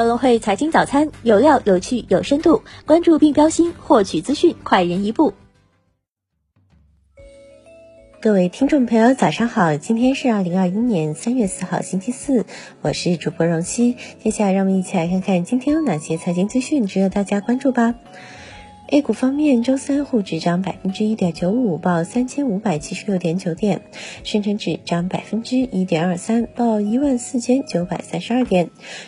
高隆汇财经早餐有料、有趣、有深度，关注并标新，获取资讯快人一步。各位听众朋友，早上好！今天是二零二一年三月四号，星期四，我是主播荣熙。接下来让我们一起来看看今天有哪些财经资讯值得大家关注吧。A 股方面，周三沪指涨百分之一点九五，报三千五百七十六点九点；深成指涨百分之一点二三，报一万四千九百三十二点；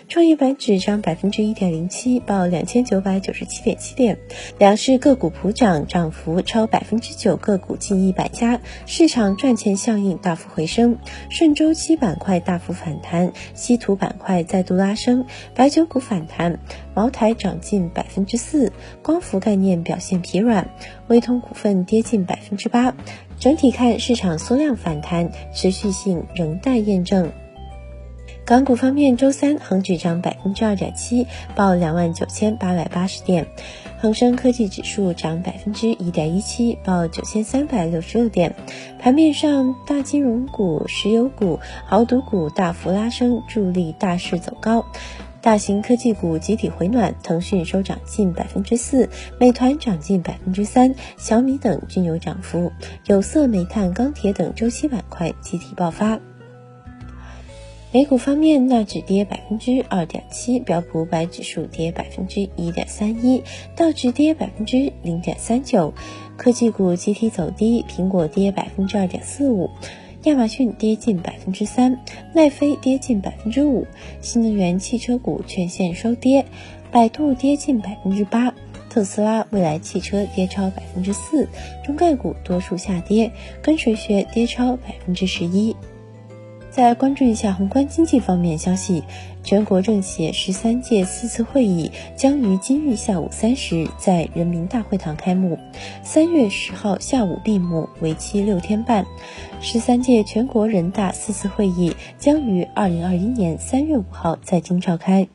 创业板指涨百分之一点零七，报两千九百九十七点七点。两市个股普涨，涨幅超百分之九，个股近一百家，市场赚钱效应大幅回升。顺周期板块大幅反弹，稀土板块再度拉升，白酒股反弹，茅台涨近百分之四，光伏概念。表现疲软，微通股份跌近百分之八。整体看，市场缩量反弹，持续性仍待验证。港股方面，周三恒指涨百分之二点七，报两万九千八百八十点；恒生科技指数涨百分之一点一七，报九千三百六十六点。盘面上，大金融股、石油股、豪赌股大幅拉升，助力大势走高。大型科技股集体回暖，腾讯收涨近百分之四，美团涨近百分之三，小米等均有涨幅。有色、煤炭、钢铁等周期板块集体爆发。美股方面，纳指跌百分之二点七，标普五百指数跌百分之一点三一，道指跌百分之零点三九。科技股集体走低，苹果跌百分之二点四五。亚马逊跌近百分之三，奈飞跌近百分之五，新能源汽车股全线收跌，百度跌近百分之八，特斯拉、蔚来汽车跌超百分之四，中概股多数下跌，跟谁学跌超百分之十一。再关注一下宏观经济方面消息，全国政协十三届四次会议将于今日下午三时在人民大会堂开幕，三月十号下午闭幕，为期六天半。十三届全国人大四次会议将于二零二一年三月五号在京召开。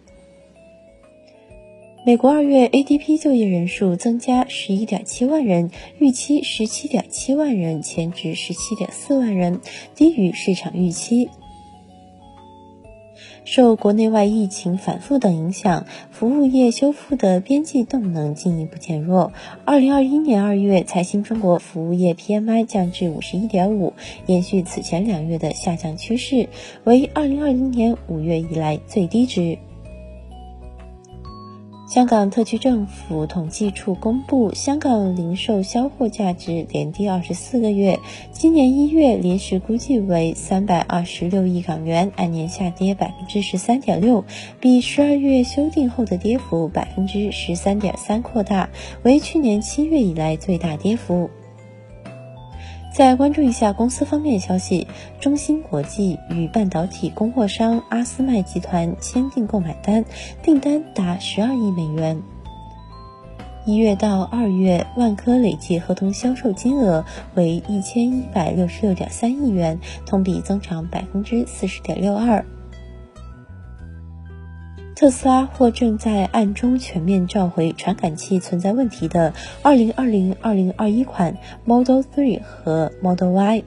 美国二月 ADP 就业人数增加十一点七万人，预期十七点七万人，前值十七点四万人，低于市场预期。受国内外疫情反复等影响，服务业修复的边际动能进一步减弱。二零二一年二月，财新中国服务业 PMI 降至五十一点五，延续此前两月的下降趋势，为二零二零年五月以来最低值。香港特区政府统计处公布，香港零售销货价值连跌二十四个月，今年一月临时估计为三百二十六亿港元，按年下跌百分之十三点六，比十二月修订后的跌幅百分之十三点三扩大，为去年七月以来最大跌幅。再关注一下公司方面消息，中芯国际与半导体供货商阿斯麦集团签订购买单，订单达十二亿美元。一月到二月，万科累计合同销售金额为一千一百六十六点三亿元，同比增长百分之四十点六二。特斯拉或正在暗中全面召回传感器存在问题的2020、2021款 Model 3和 Model Y。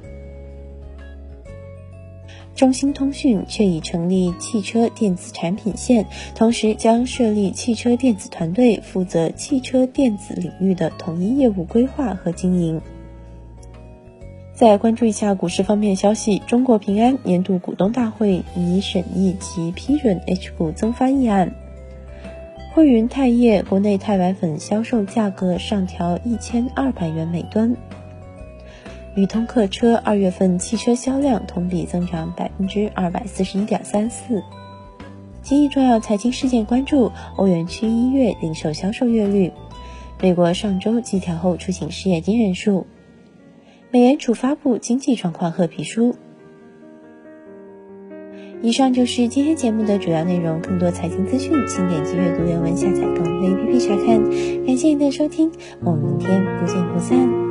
中兴通讯却已成立汽车电子产品线，同时将设立汽车电子团队，负责汽车电子领域的统一业务规划和经营。再关注一下股市方面消息，中国平安年度股东大会拟审议及批准 H 股增发议案。汇云钛业国内钛白粉销售价格上调一千二百元每吨。宇通客车二月份汽车销量同比增长百分之二百四十一点三四。今日重要财经事件关注：欧元区一月零售销售月率，美国上周季调后出行失业金人数。美联储发布经济状况褐皮书。以上就是今天节目的主要内容。更多财经资讯，请点击阅读原文下载港 APP 查看。感谢您的收听，我们明天不见不散。